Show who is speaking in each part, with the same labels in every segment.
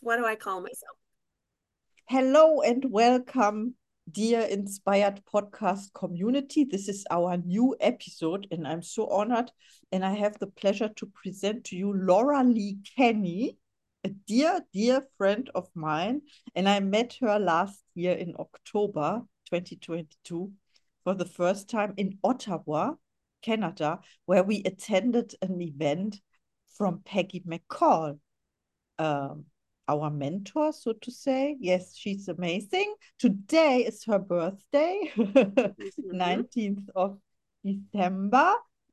Speaker 1: What do I call myself?
Speaker 2: Hello and welcome, dear inspired podcast community. This is our new episode, and I'm so honored. And I have the pleasure to present to you Laura Lee Kenny, a dear, dear friend of mine. And I met her last year in October 2022 for the first time in Ottawa, Canada, where we attended an event from Peggy McColl. Um, our mentor, so to say. Yes, she's amazing. Today is her birthday, mm-hmm. 19th of December.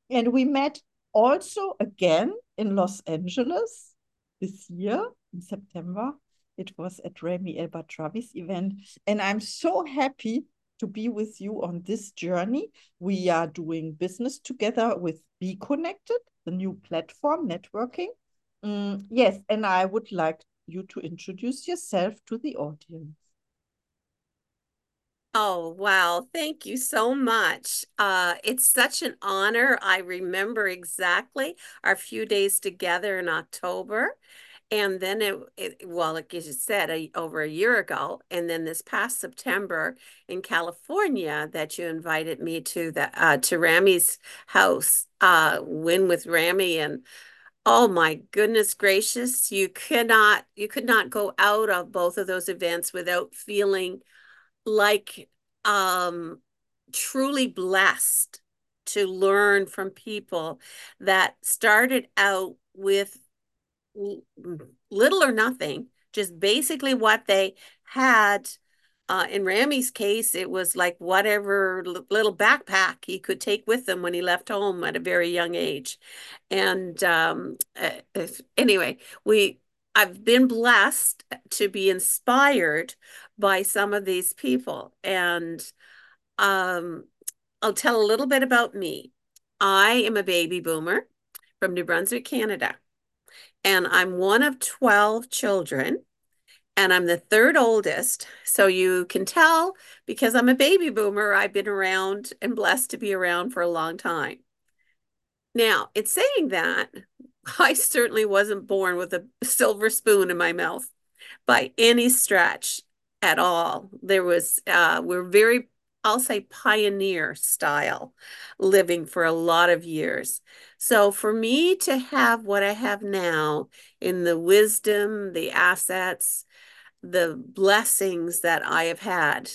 Speaker 2: And we met also again in Los Angeles this year in September. It was at Rami El Batrawi's event. And I'm so happy to be with you on this journey. We are doing business together with Be Connected, the new platform networking. Mm, yes, and I would like you to introduce yourself to the audience.
Speaker 1: Oh, wow. Thank you so much. Uh, it's such an honor. I remember exactly our few days together in October. And then it, it well, like you said, a, over a year ago, and then this past September in California, that you invited me to the uh, to Rami's house, uh, win with Rami, and Oh my goodness gracious, you cannot you could not go out of both of those events without feeling like um truly blessed to learn from people that started out with little or nothing, just basically what they had uh, in Rami's case, it was like whatever little backpack he could take with him when he left home at a very young age. And um, uh, anyway, we I've been blessed to be inspired by some of these people. And um, I'll tell a little bit about me. I am a baby boomer from New Brunswick, Canada. And I'm one of 12 children and I'm the third oldest. So you can tell because I'm a baby boomer, I've been around and blessed to be around for a long time. Now, it's saying that I certainly wasn't born with a silver spoon in my mouth by any stretch at all. There was, uh, we're very, I'll say pioneer style living for a lot of years. So for me to have what I have now in the wisdom, the assets, the blessings that I have had.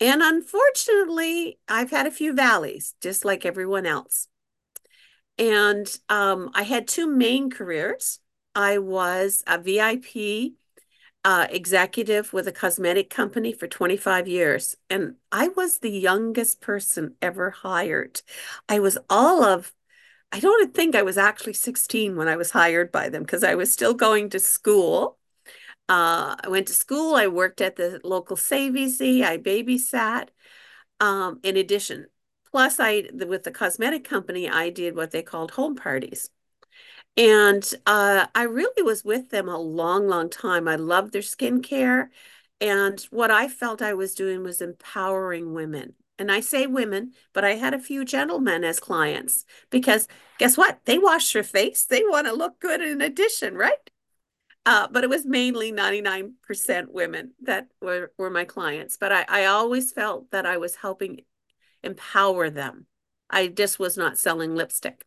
Speaker 1: And unfortunately, I've had a few valleys, just like everyone else. And um, I had two main careers. I was a VIP uh, executive with a cosmetic company for 25 years. And I was the youngest person ever hired. I was all of, I don't think I was actually 16 when I was hired by them because I was still going to school uh, I went to school. I worked at the local Savvy I babysat. Um, in addition, plus I with the cosmetic company, I did what they called home parties. And uh, I really was with them a long, long time. I loved their skincare. And what I felt I was doing was empowering women. And I say women, but I had a few gentlemen as clients because guess what? They wash their face. They want to look good in addition, right? Uh, but it was mainly 99% women that were, were my clients. But I, I always felt that I was helping empower them. I just was not selling lipstick.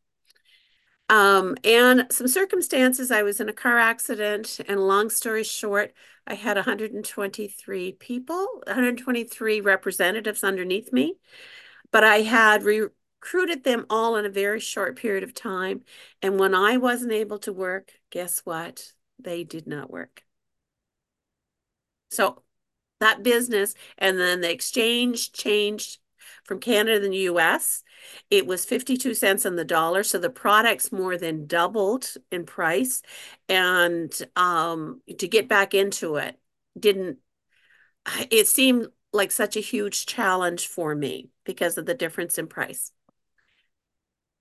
Speaker 1: Um, and some circumstances, I was in a car accident, and long story short, I had 123 people, 123 representatives underneath me, but I had recruited them all in a very short period of time. And when I wasn't able to work, guess what? they did not work. So that business and then the exchange changed from Canada to the US. It was 52 cents on the dollar. So the products more than doubled in price. And um, to get back into it didn't, it seemed like such a huge challenge for me because of the difference in price.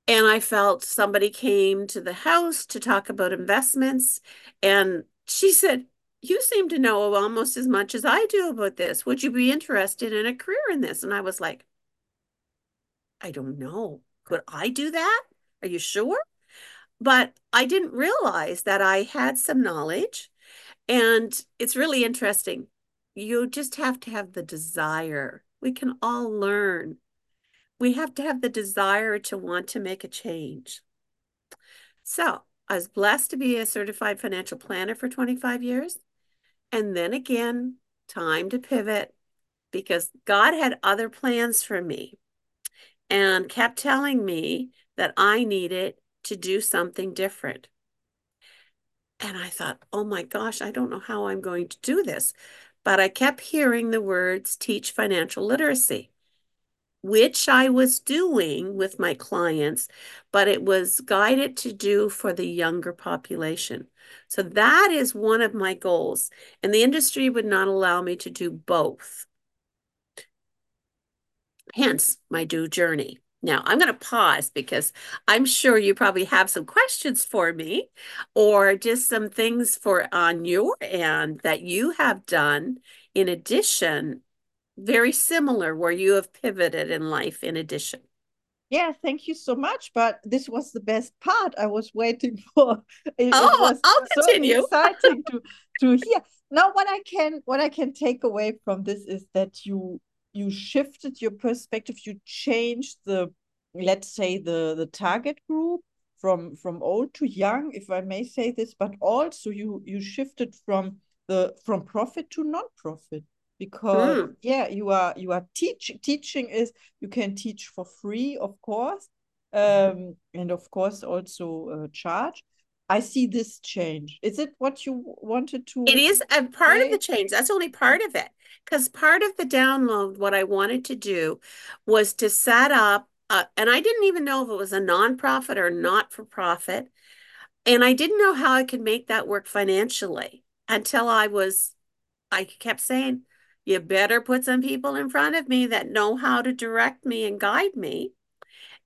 Speaker 1: And I felt somebody came to the house to talk about investments. And she said, You seem to know almost as much as I do about this. Would you be interested in a career in this? And I was like, I don't know. Could I do that? Are you sure? But I didn't realize that I had some knowledge And it's really interesting. You just have to have the desire. We can all learn. We have to have the desire to want to make a change. So I was blessed to be a certified financial planner for 25 years. And then again, time to pivot because God had other plans for me and kept telling me that I needed to do something different. And I thought, oh my gosh, I don't know how I'm going to do this. But I kept hearing the words teach financial literacy, which I was doing with my clients, but it was guided to do for the younger population. So that is one of my goals. And the industry would not allow me to do both. Hence my due journey. Now, I'm going to pause because I'm sure you probably have some questions for me or just some things for on your end that you have done in addition, very similar where you have pivoted in life in addition.
Speaker 2: Yeah, thank you so much. But this was the best part I was waiting for.
Speaker 1: It, oh, it was I'll so continue.
Speaker 2: exciting to to hear. Now, what I can what I can take away from this is that you you shifted your perspective you changed the let's say the the target group from from old to young if i may say this but also you you shifted from the from profit to non-profit because mm. yeah you are you are teaching teaching is you can teach for free of course um and of course also uh, charge I see this change. Is it what you wanted to?
Speaker 1: It is a part say? of the change. That's only part of it. Because part of the download, what I wanted to do was to set up, uh, and I didn't even know if it was a nonprofit or not for profit. And I didn't know how I could make that work financially until I was, I kept saying, you better put some people in front of me that know how to direct me and guide me.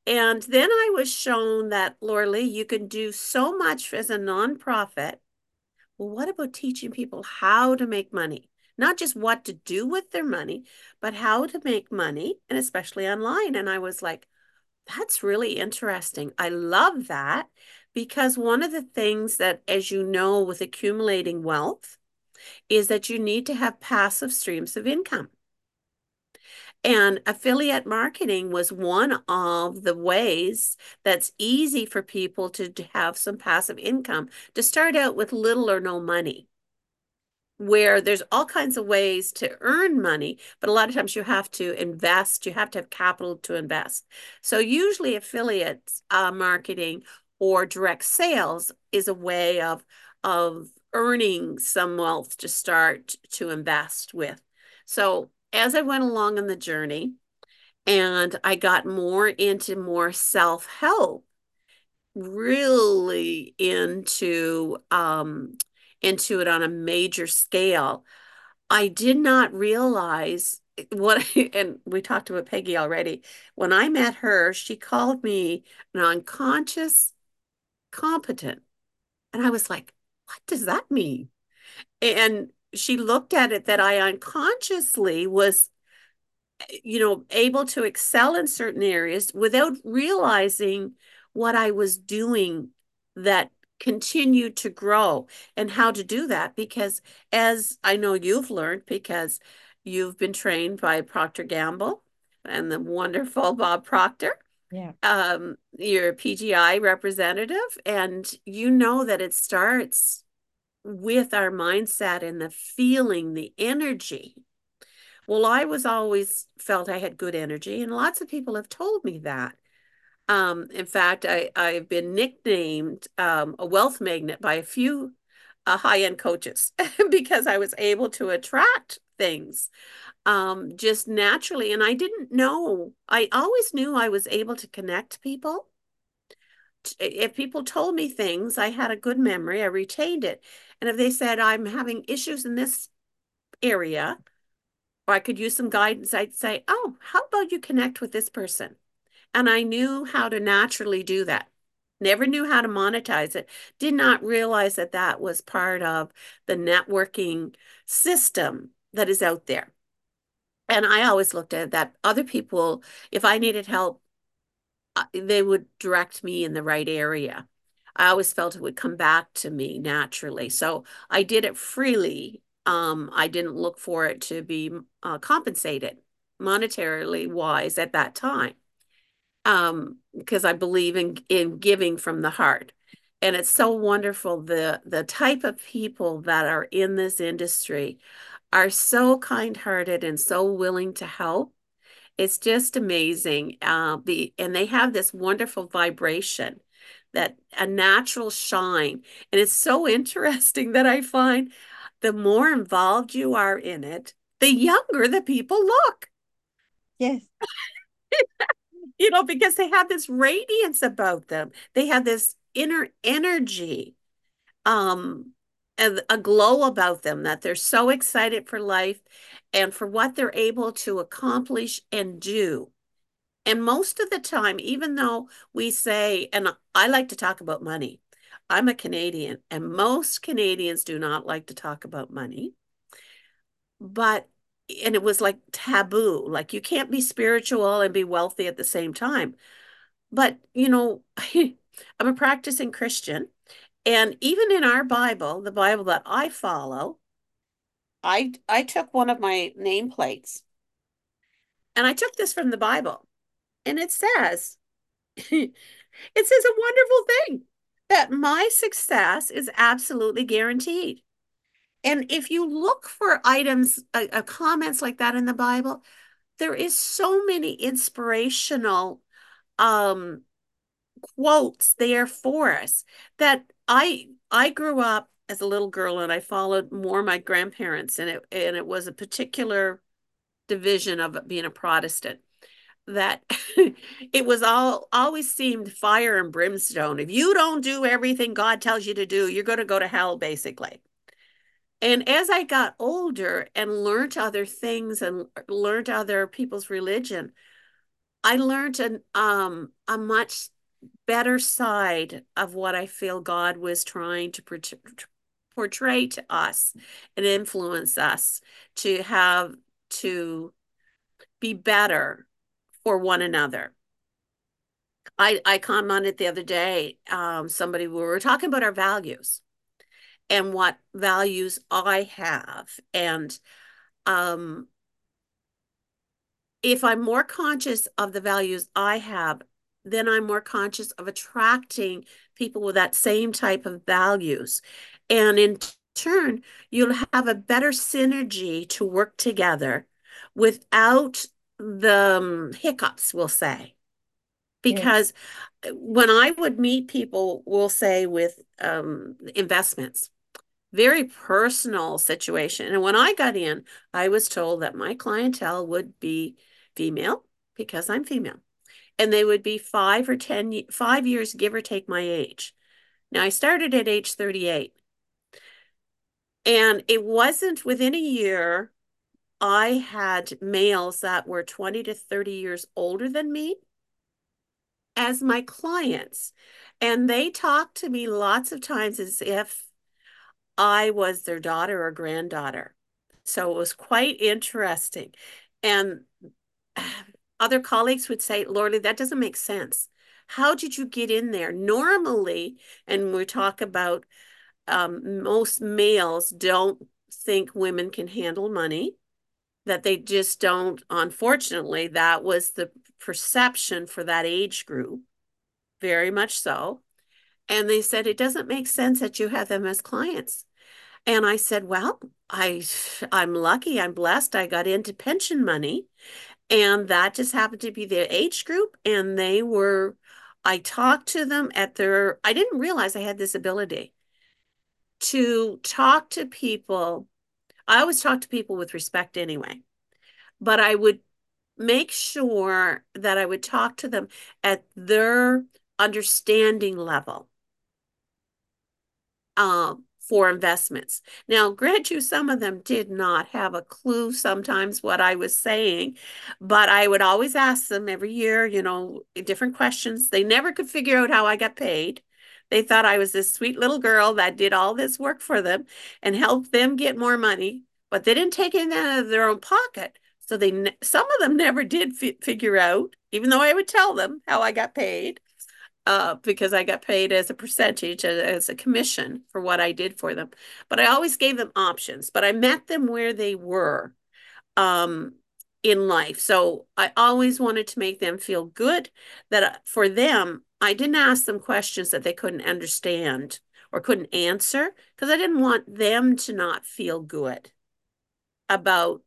Speaker 1: And then I was shown that, Laura you can do so much as a nonprofit. Well, what about teaching people how to make money? Not just what to do with their money, but how to make money, and especially online. And I was like, that's really interesting. I love that because one of the things that, as you know, with accumulating wealth, is that you need to have passive streams of income. And affiliate marketing was one of the ways that's easy for people to, have some passive income to start out with little or no money. Where there's all kinds of ways to earn money, but a lot of times you have to invest, you have to have capital to invest. So, usually, affiliate uh, marketing or direct sales is a way of, of earning some wealth to start to invest with. So, as I went along on the journey and I got more into more self help, really into um, into it on a major scale, I did not realize what and we talked about Peggy already. When I met her, she called me an unconscious competent. And I was like, what does that mean? And she looked at it that I unconsciously was, you know, able to excel in certain areas without realizing what I was doing that continued to grow and how to do that. Because as I know you've learned, because you've been trained by Proctor Gallagher and the wonderful Bob Proctor.
Speaker 2: Yeah.
Speaker 1: Um, you're a PGI representative, and you know that it starts with our mindset and the feeling, the energy. Well, I was always felt I had good energy, and lots of people have told me that. Um, in fact, I, I've been nicknamed um, a wealth magnet by a few uh, high end coaches because I was able to attract things um, just naturally. And I didn't know, I always knew I was able to connect people if people told me things, I had a good memory, I retained it. And if they said, I'm having issues in this area, or I could use some guidance, I'd say, Oh, how about you connect with this person? And I knew how to naturally do that. Never knew how to monetize it. Did not realize that that was part of the networking system that is out there. And I always looked at that other people, if I needed help, they would direct me in the right area. I always felt it would come back to me naturally. So I did it freely. Um, I didn't look for it to be uh, compensated monetarily wise at that time um, because I believe in in giving from the heart. And it's so wonderful the the type of people that are in this industry are so kind-hearted and so willing to help. It's just amazing. Uh, the and they have this wonderful vibration that a natural shine. And it's so interesting that I find the more involved you are in it, the younger the people look.
Speaker 2: Yes.
Speaker 1: you know, because they have this radiance about them. They have this inner energy, um, a, a glow about them that they're so excited for life and for what they're able to accomplish and do. And most of the time, even though we say, and I like to talk about money, I'm a Canadian, and most Canadians do not like to talk about money. But, and it was like taboo, like you can't be spiritual and be wealthy at the same time. But, you know, I'm a practicing Christian. And even in our Bible, the Bible that I follow, I I took one of my nameplates and I took this from the Bible. And it says, it says a wonderful thing that my success is absolutely guaranteed. And if you look for items, uh, uh, comments like that in the Bible, there is so many inspirational um, quotes there for us that I I grew up as a little girl and I followed more my grandparents and it and it was a particular division of being a Protestant that it was all always seemed fire and brimstone. If you don't do everything God tells you to do, you're going to go to hell, basically. And as I got older and learned other things and learned other people's religion, I learned an, um, a much better side of what I feel God was trying to portray to us and influence us to have to be better for one another. I, I commented the other day, um, somebody, we were talking about our values and what values I have. And um, if I'm more conscious of the values I have, then I'm more conscious of attracting people with that same type of values. And in turn, you'll have a better synergy to work together without the um, hiccups, we'll say. Because yeah. when I would meet people, we'll say with um, investments, very personal situation. And when I got in, I was told that my clientele would be female because I'm female. And they would be five or ten, five years, give or take my age. Now I started at age 38. And it wasn't within a year I had males that were 20 to 30 years older than me as my clients. And they talked to me lots of times as if I was their daughter or granddaughter. So it was quite interesting. And other colleagues would say, Laura Lee, that doesn't make sense. How did you get in there? Normally, and we talk about um, most males don't think women can handle money that they just don't unfortunately that was the perception for that age group very much so and they said it doesn't make sense that you have them as clients and i said well i i'm lucky i'm blessed i got into pension money and that just happened to be their age group and they were i talked to them at their i didn't realize i had this ability to talk to people. I always talk to people with respect anyway, but I would make sure that I would talk to them at their understanding level. Uh, for investments. Now, grant you, some of them did not have a clue sometimes what I was saying, but I would always ask them every year, you know, different questions. They never could figure out how I got paid. They thought I was this sweet little girl that did all this work for them and helped them get more money, but they didn't take it out of their own pocket. So they some of them never did figure out, even though I would tell them how I got paid. Uh, because I got paid as a percentage, as a commission for what I did for them. But I always gave them options, but I met them where they were um, in life. So I always wanted to make them feel good that uh, for them, I didn't ask them questions that they couldn't understand or couldn't answer because I didn't want them to not feel good about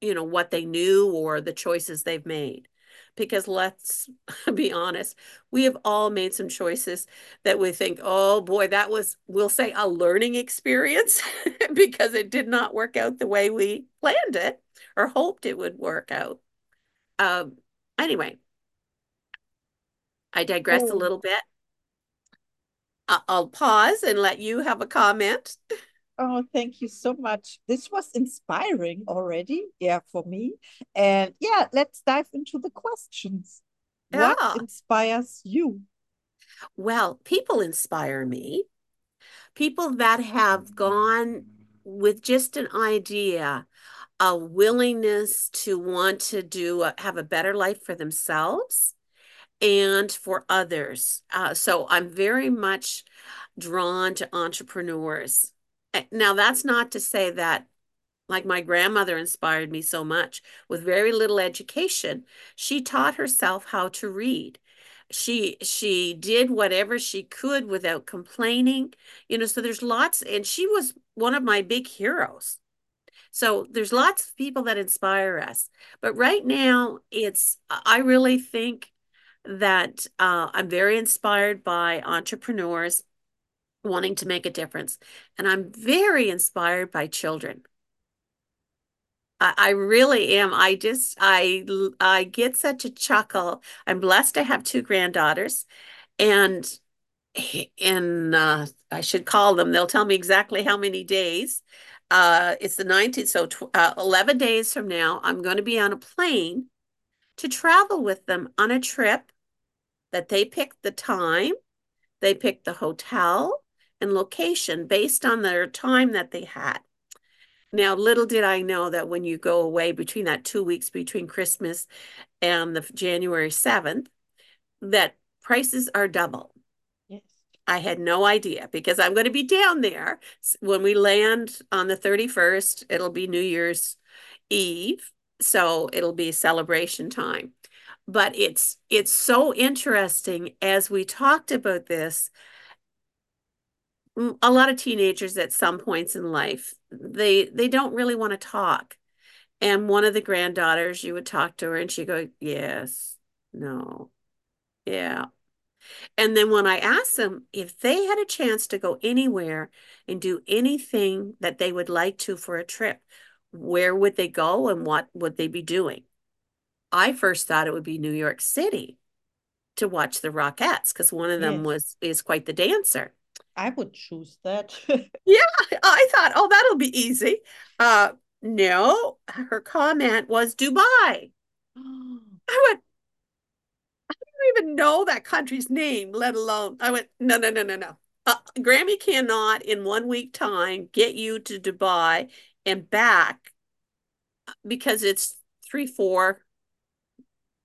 Speaker 1: you know what they knew or the choices they've made because let's be honest we have all made some choices that we think oh boy that was we'll say a learning experience because it did not work out the way we planned it or hoped it would work out um anyway i digress oh. a little bit I'll pause and let you have a comment.
Speaker 2: Oh, thank you so much. This was inspiring already, yeah, for me. And yeah, let's dive into the questions. Yeah. What inspires you?
Speaker 1: Well, people inspire me. People that have gone with just an idea, a willingness to want to do a, have a better life for themselves and for others. Uh, so I'm very much drawn to entrepreneurs. Now, that's not to say that, like my grandmother inspired me so much with very little education, she taught herself how to read. She she did whatever she could without complaining. You know, so there's lots, and she was one of my big heroes. So there's lots of people that inspire us. But right now, it's I really think that uh, I'm very inspired by entrepreneurs wanting to make a difference. And I'm very inspired by children. I, I really am. I just, I, I get such a chuckle. I'm blessed to have two granddaughters and in, uh, I should call them, they'll tell me exactly how many days. Uh, it's the 19th, so uh, 11 days from now, I'm going to be on a plane to travel with them on a trip that they picked the time, they picked the hotel and location based on their time that they had. Now, little did I know that when you go away between that two weeks between Christmas and the January 7th, that prices are double. Yes. I had no idea because I'm going to be down there when we land on the 31st. It'll be New Year's Eve. So it'll be celebration time but it's it's so interesting as we talked about this a lot of teenagers at some points in life they they don't really want to talk and one of the granddaughters you would talk to her and she'd go yes no yeah and then when i asked them if they had a chance to go anywhere and do anything that they would like to for a trip where would they go and what would they be doing I first thought it would be New York City to watch the Rockettes because one of them yes. was is quite the dancer.
Speaker 2: I would choose that.
Speaker 1: yeah, I thought, oh, that'll be easy. Uh, no, her comment was Dubai. I went, I don't even know that country's name, let alone. I went, no, no, no, no, no. Uh, Grammy cannot in one week time get you to Dubai and back because it's three, four,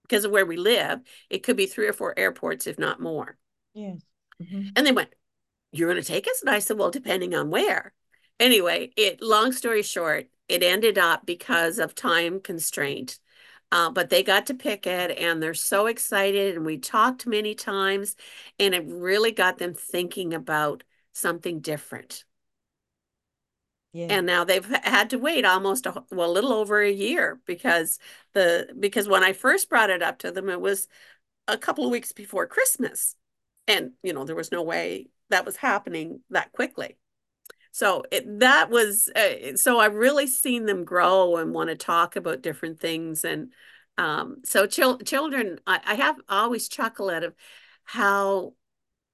Speaker 1: because of where we live, it could be three or four airports, if not more.
Speaker 2: Yes. Mm-hmm.
Speaker 1: And they went, You're going to take us? And I said, Well, depending on where. Anyway, it long story short, it ended up because of time constraint. Uh, but they got to pick it and they're so excited. And we talked many times, and it really got them thinking about something different. Yeah. And now they've had to wait almost a, well, a little over a year because the because when I first brought it up to them, it was a couple of weeks before Christmas, and you know there was no way that was happening that quickly. So it, that was uh, so I've really seen them grow and want to talk about different things, and um, so chil- children, I, I have always chuckle at of how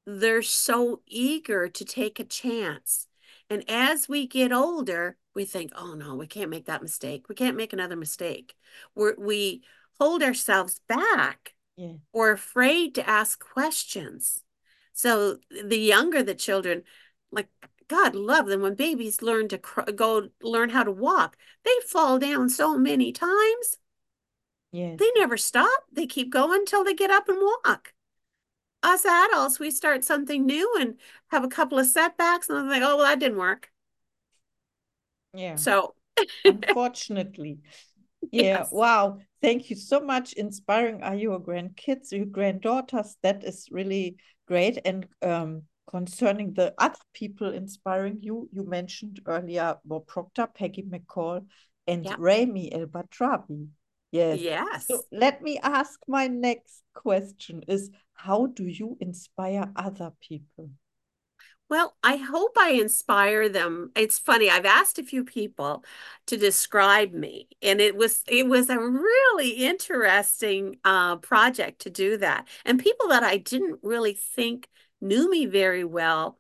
Speaker 1: they're so eager to take a chance and as we get older, we think, oh no, we can't make that mistake. We can't make another mistake. We're, we hold ourselves back. Yeah. We're afraid to ask questions. So the younger the children, like God love them when babies learn to cr- go learn how to walk, they fall down so many times.
Speaker 2: Yes.
Speaker 1: They never stop. They keep going until they get up and walk. us adults, we start something new and have a couple of setbacks, and then like, oh, well, that didn't work.
Speaker 2: Yeah.
Speaker 1: So,
Speaker 2: unfortunately. Yeah,
Speaker 1: yes.
Speaker 2: wow. Thank you so much. Inspiring are your grandkids, your granddaughters. That is really great. And um, concerning the other people inspiring you, you mentioned earlier Bob Proctor, Peggy McColl, and
Speaker 1: Yep.
Speaker 2: Rami El Batrawi. Yes.
Speaker 1: Yes.
Speaker 2: So let me ask my next question is how do you inspire other people?
Speaker 1: Well, I hope I inspire them. It's funny, I've asked a few people to describe me, and it was it was a really interesting uh, project to do that. And people that I didn't really think knew me very well.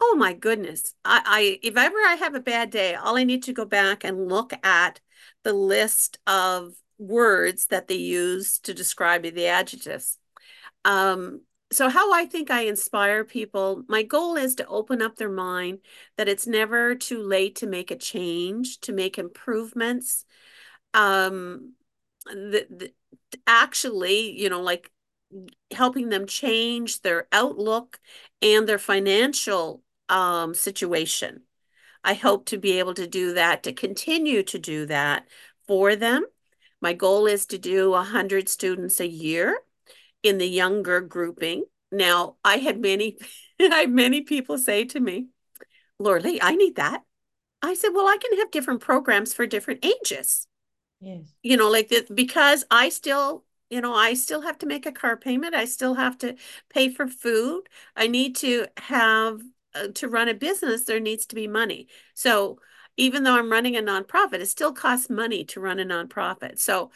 Speaker 1: Oh my goodness. I, I if ever I have a bad day, all I need to go back and look at the list of words that they use to describe me, the adjectives. Um, so how I think I inspire people, my goal is to open up their mind that it's never too late to make a change, to make improvements. Um, the, the, actually, you know, like helping them change their outlook and their financial um, situation. I hope to be able to do that, to continue to do that for them. My goal is to do 100 students a year in the younger grouping. Now, I had many, I had many people say to me, Laura Lee, I need that. I said, well, I can have different programs for different ages.
Speaker 2: Yes.
Speaker 1: You know, like that because I still, you know, I still have to make a car payment. I still have to pay for food. I need to have uh, to run a business, there needs to be money. So even though I'm running a nonprofit, it still costs money to run a nonprofit. So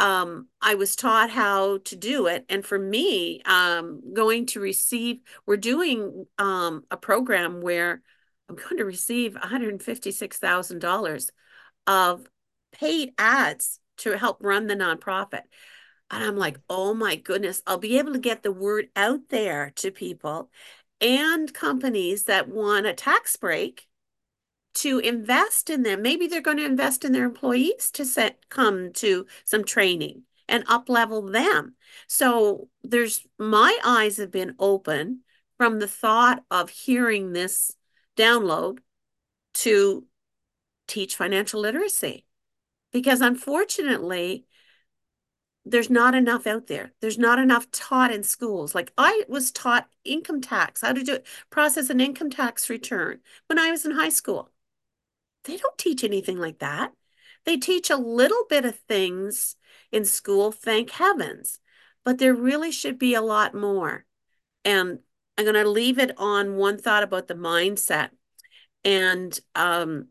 Speaker 1: um, I was taught how to do it. And for me, um, going to receive, we're doing um, a program where I'm going to receive $156,000 of paid ads to help run the nonprofit. And I'm like, oh my goodness, I'll be able to get the word out there to people and companies that want a tax break to invest in them. Maybe they're going to invest in their employees to set, come to some training and up level them. So there's my eyes have been open from the thought of hearing this download to teach financial literacy. Because unfortunately, there's not enough out there. There's not enough taught in schools. Like I was taught income tax, how to do it, process an income tax return when I was in high school. They don't teach anything like that. They teach a little bit of things in school, thank heavens, but there really should be a lot more. And I'm going to leave it on one thought about the mindset. And um,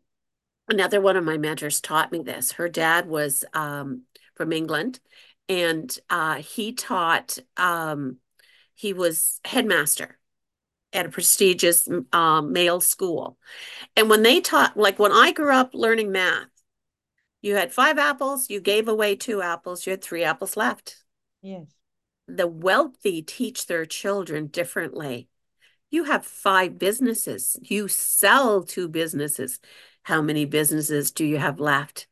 Speaker 1: another one of my mentors taught me this. Her dad was um, from England, and uh, he taught. Um, he was headmaster at a prestigious um, male school, and when they taught, like when I grew up learning math, you had five apples, you gave away two apples, you had three apples left.
Speaker 2: Yes.
Speaker 1: The wealthy teach their children differently. You have five businesses, you sell two businesses. How many businesses do you have left?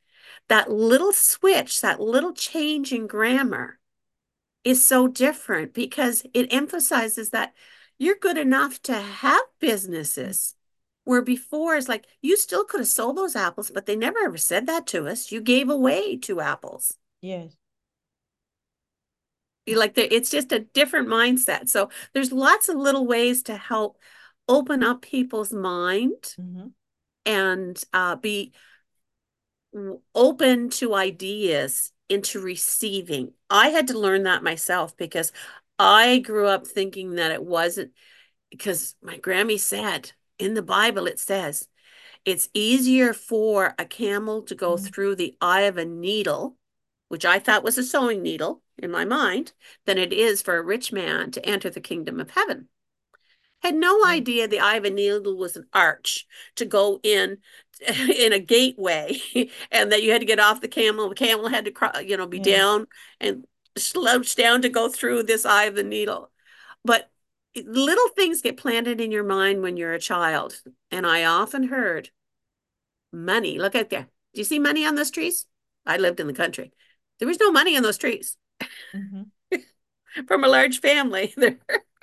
Speaker 1: That little switch, that little change in grammar is so different because it emphasizes that you're good enough to have businesses. Where before it's like you still could have sold those apples, but they never ever said that to us. You gave away two apples.
Speaker 2: Yes.
Speaker 1: You like it's just a different mindset. So there's lots of little ways to help open up people's mind
Speaker 2: Mhm.
Speaker 1: and uh, be open to ideas into receiving. I had to learn that myself because I grew up thinking that it wasn't because my Grammy said in the Bible, it says it's easier for a camel to go
Speaker 2: Mhm.
Speaker 1: through the eye of a needle, which I thought was a sewing needle in my mind, than it is for a rich man to enter the kingdom of heaven. Had no
Speaker 2: Yeah.
Speaker 1: idea the eye of a needle was an arch to go in in a gateway and that you had to get off the camel. The camel had to, you know, be
Speaker 2: Yeah.
Speaker 1: down and slouch down to go through this eye of the needle. But little things get planted in your mind when you're a child. And I often heard money. Look out there. Do you see money on those trees? I lived in the country. There was no money in those trees
Speaker 2: Mhm.
Speaker 1: from a large family.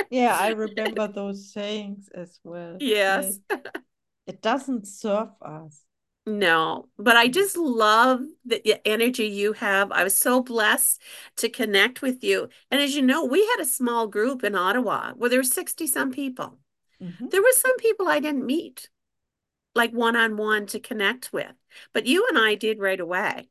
Speaker 2: Yeah, I remember those sayings as well. Yes.
Speaker 1: Yes.
Speaker 2: It doesn't serve us.
Speaker 1: No, but I just love the energy you have. I was so blessed to connect with you. And as you know, we had a small group in Ottawa where there were 60 some people.
Speaker 2: Mhm.
Speaker 1: There were some people I didn't meet, like one on one to connect with, but you and I did right away.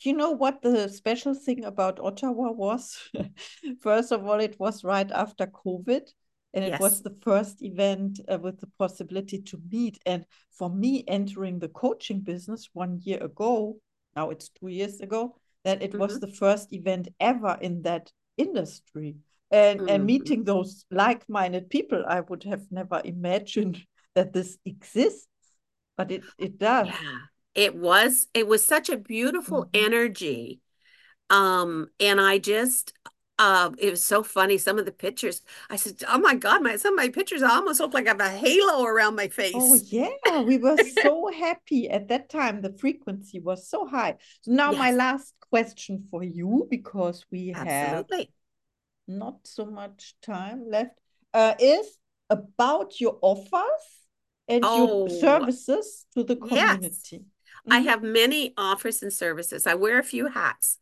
Speaker 2: You know what the special thing about Ottawa was? First of all, it was right after COVID, and it was the first event uh, with the possibility to meet. And for me, entering the coaching business one year ago, now it's two years ago, that it was
Speaker 1: hmm
Speaker 2: the first event ever in that industry. And and
Speaker 1: hmm
Speaker 2: meeting those like-minded people, I would have never imagined that this exists, but it it does.
Speaker 1: Yeah. It was it was such a beautiful
Speaker 2: Mhm.
Speaker 1: energy. Um, and I just uh it was so funny. Some of the pictures, I said, Oh my God, my some of my pictures almost look like I have a halo around my face."
Speaker 2: Oh, yeah, we were so happy at that time. The frequency was so high. So now my last question for you, because we have not so much time left, uh, is about your offers and your
Speaker 1: Oh,
Speaker 2: services to the
Speaker 1: yes.
Speaker 2: community.
Speaker 1: I
Speaker 2: Mhm.
Speaker 1: have many offers and services. I wear a few hats.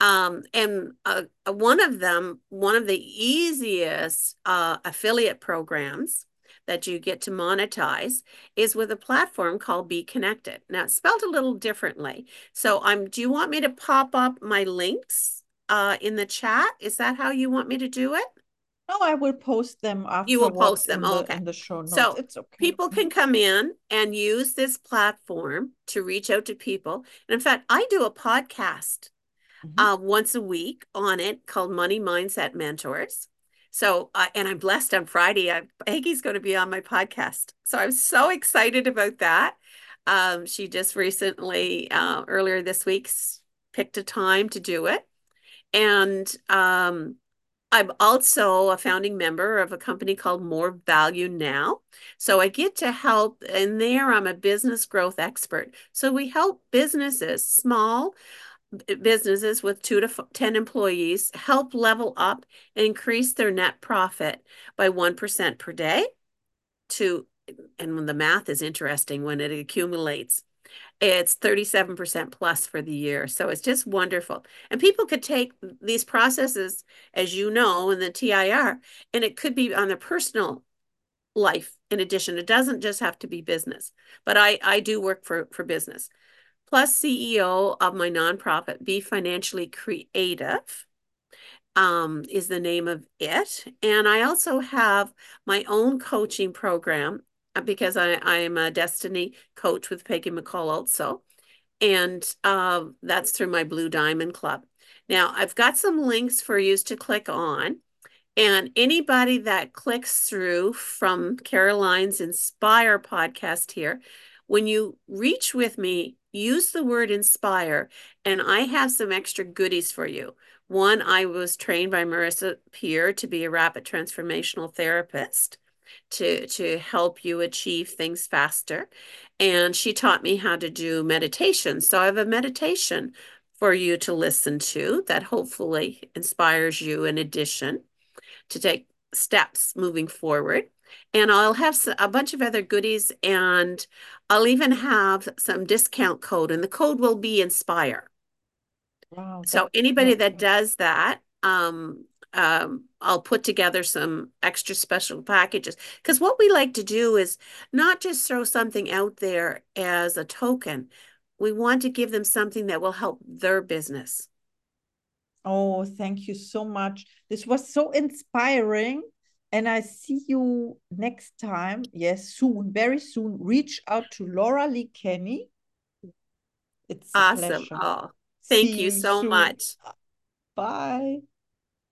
Speaker 1: Um, and uh, one of them, one of the easiest uh, affiliate programs that you get to monetize is with a platform called Be Connected. Now, it's spelled a little differently. So, I'm, do you want me to pop up my links uh, in the chat? Is that how you want me to do it?
Speaker 2: No, I will post them
Speaker 1: You will post them. Oh,
Speaker 2: the
Speaker 1: okay.
Speaker 2: in the show notes.
Speaker 1: So
Speaker 2: It's okay.
Speaker 1: people can
Speaker 2: Mhm.
Speaker 1: come in and use this platform to reach out to people. And in fact, I do a podcast
Speaker 2: Mhm.
Speaker 1: uh, once a week on it called Money Mindset Mentors. So, uh, and I'm blessed on Friday. I, going to be on my podcast. So I'm so excited about that. Um, she just recently, uh, earlier this week, picked a time to do it. And um, I'm also a founding member of a company called More Value Now. So I get to help, and there I'm a business growth expert. So we help businesses, small businesses with two to 10 employees, help level up and increase their net profit by 1% per day to, and when the math is interesting, when it accumulates, it's 37% plus for the year. So it's just wonderful. And people could take these processes, as you know, in the TIR, and it could be on their personal life in addition. It doesn't just have to be business, but I, I do work for, for business. Plus, CEO of my nonprofit, Be Financially Creative, um, is the name of it. And I also have my own coaching program uh, because I, I am a destiny coach with Peggy McColl also and uh, that's through my Blue Diamond Club. Now, I've got some links for you to click on, and anybody that clicks through from Caroline's Inspire podcast here, when you reach with me, use the word inspire, and I have some extra goodies for you. One, I was trained by Marissa Peer to be a rapid transformational therapist to to help you achieve things faster. And she taught me how to do meditation. So I have a meditation for you to listen to that hopefully inspires you in addition to take steps moving forward. And I'll have a bunch of other goodies and I'll even have some discount code and the code will be inspire.
Speaker 2: Wow,
Speaker 1: So anybody that does that, um, um, I'll put together some extra special packages. Because what we like to do is not just throw something out there as a token. We want to give them something that will help their business.
Speaker 2: Oh, thank you so much. This was so inspiring. And I see you next time. Yes, soon, very soon. Reach out to Laura Lee Kenny. It's
Speaker 1: Awesome. Oh, thank
Speaker 2: See
Speaker 1: you
Speaker 2: you
Speaker 1: so
Speaker 2: soon.
Speaker 1: much.
Speaker 2: Bye.